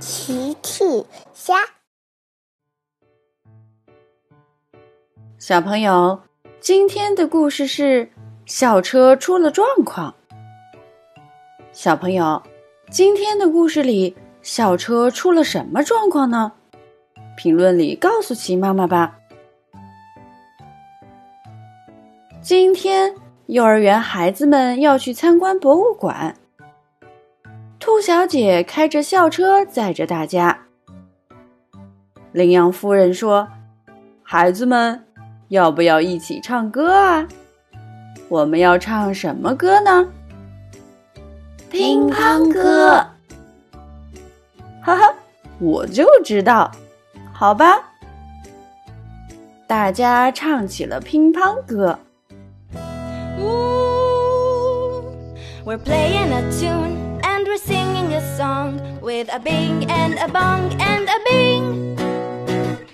奇趣虾，小朋友，今天的故事是校车出了状况。小朋友，今天的故事里，校车出了什么状况呢？评论里告诉奇妈妈吧。今天幼儿园孩子们要去参观博物馆。兔小姐开着校车载着大家。羚羊夫人说：“孩子们，要不要一起唱歌啊？我们要唱什么歌呢？”乒乓歌。哈哈，我就知道。好吧，大家唱起了乒乓歌。We're playing a tune. Song with a bing and a bong and a bing.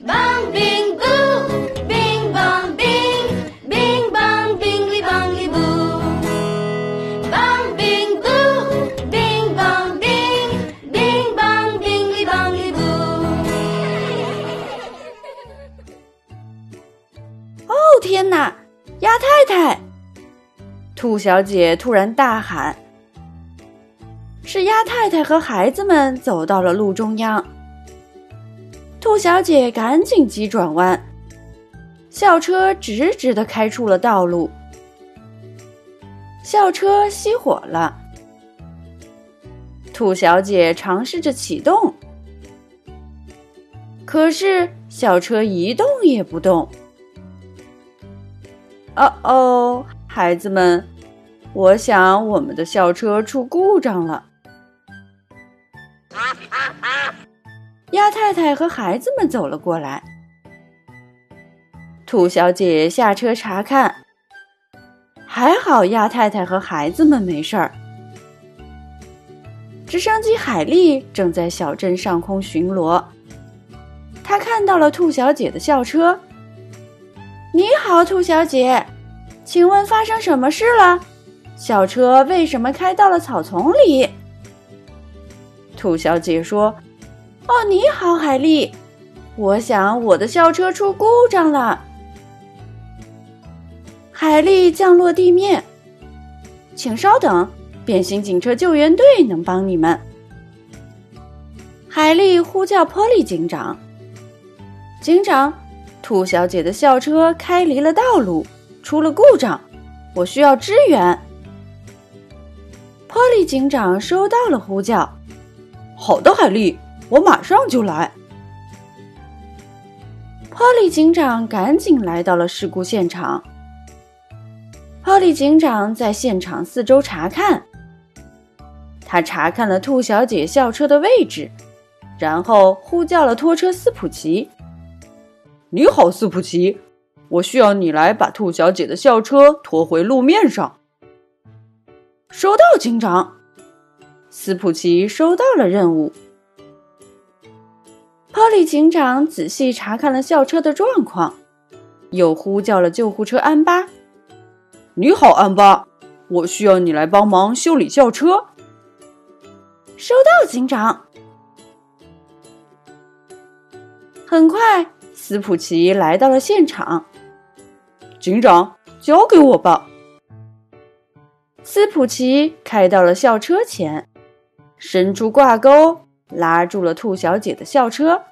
Bong bing boo, bing bong bing, bing bong bingly bongly boo. Bong bing boo, bing bong bing, bing bong bingly bongly boo. 哦天哪，鸭太太！兔小姐突然大喊。是鸭太太和孩子们走到了路中央，兔小姐赶紧急转弯，校车直直的开出了道路。校车熄火了，兔小姐尝试着启动，可是校车一动也不动。哦哦，孩子们，我想我们的校车出故障了。鸭太太和孩子们走了过来。兔小姐下车查看，还好鸭太太和孩子们没事儿。直升机海丽正在小镇上空巡逻，她看到了兔小姐的校车。你好，兔小姐，请问发生什么事了？校车为什么开到了草丛里？兔小姐说。哦，你好，海丽。我想我的校车出故障了。海丽降落地面，请稍等，变形警车救援队能帮你们。海丽呼叫波利警长。警长，兔小姐的校车开离了道路，出了故障，我需要支援。波利警长收到了呼叫。好的，海丽。我马上就来。波利警长赶紧来到了事故现场。波利警长在现场四周查看，他查看了兔小姐校车的位置，然后呼叫了拖车斯普奇。你好，斯普奇，我需要你来把兔小姐的校车拖回路面上。收到，警长。斯普奇收到了任务。波利警长仔细查看了校车的状况，又呼叫了救护车安巴。你好，安巴，我需要你来帮忙修理校车。收到，警长。很快，斯普奇来到了现场。警长，交给我吧。斯普奇开到了校车前，伸出挂钩。拉住了兔小姐的校车，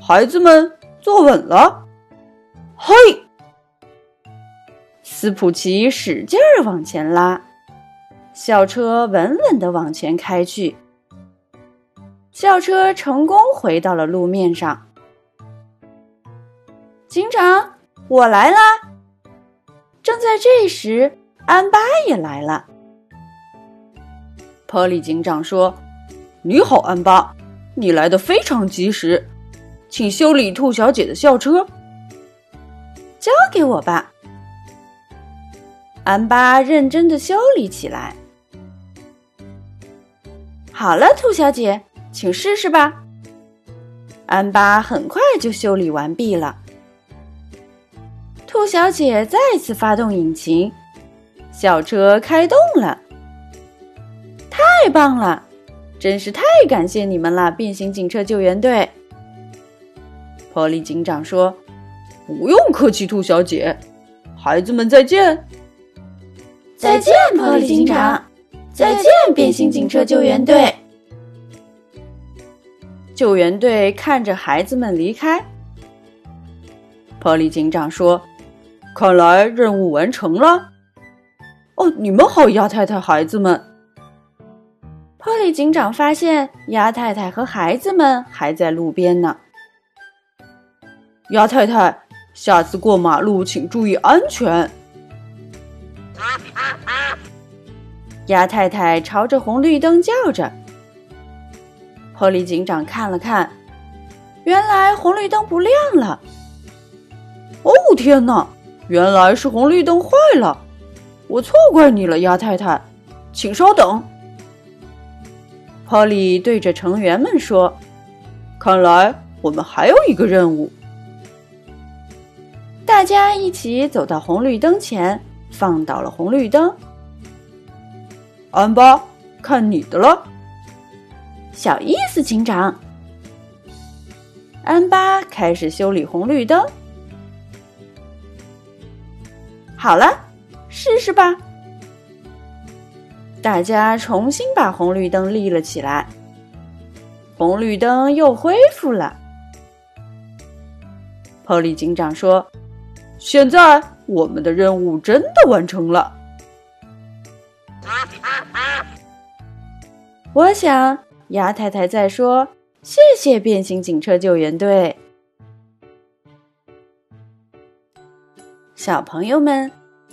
孩子们坐稳了，嘿！斯普奇使劲儿往前拉，校车稳稳的往前开去。校车成功回到了路面上。警长，我来啦！正在这时，安巴也来了。波利警长说。你好，安巴，你来的非常及时，请修理兔小姐的校车。交给我吧。安巴认真的修理起来。好了，兔小姐，请试试吧。安巴很快就修理完毕了。兔小姐再次发动引擎，校车开动了。太棒了！真是太感谢你们了，变形警车救援队。波利警长说：“不用客气，兔小姐，孩子们再见。”再见，波利警长。再见，变形警车救援队。救援队看着孩子们离开。波利警长说：“看来任务完成了。”哦，你们好，鸭太太，孩子们。波利警长发现鸭太太和孩子们还在路边呢。鸭太太，下次过马路请注意安全。鸭太太朝着红绿灯叫着。波利警长看了看，原来红绿灯不亮了。哦天哪！原来是红绿灯坏了，我错怪你了，鸭太太，请稍等。波利对着成员们说：“看来我们还有一个任务。”大家一起走到红绿灯前，放倒了红绿灯。安巴，看你的了。小意思，警长。安巴开始修理红绿灯。好了，试试吧。大家重新把红绿灯立了起来，红绿灯又恢复了。波利警长说：“现在我们的任务真的完成了。”我想，鸭太太在说：“谢谢变形警车救援队。”小朋友们。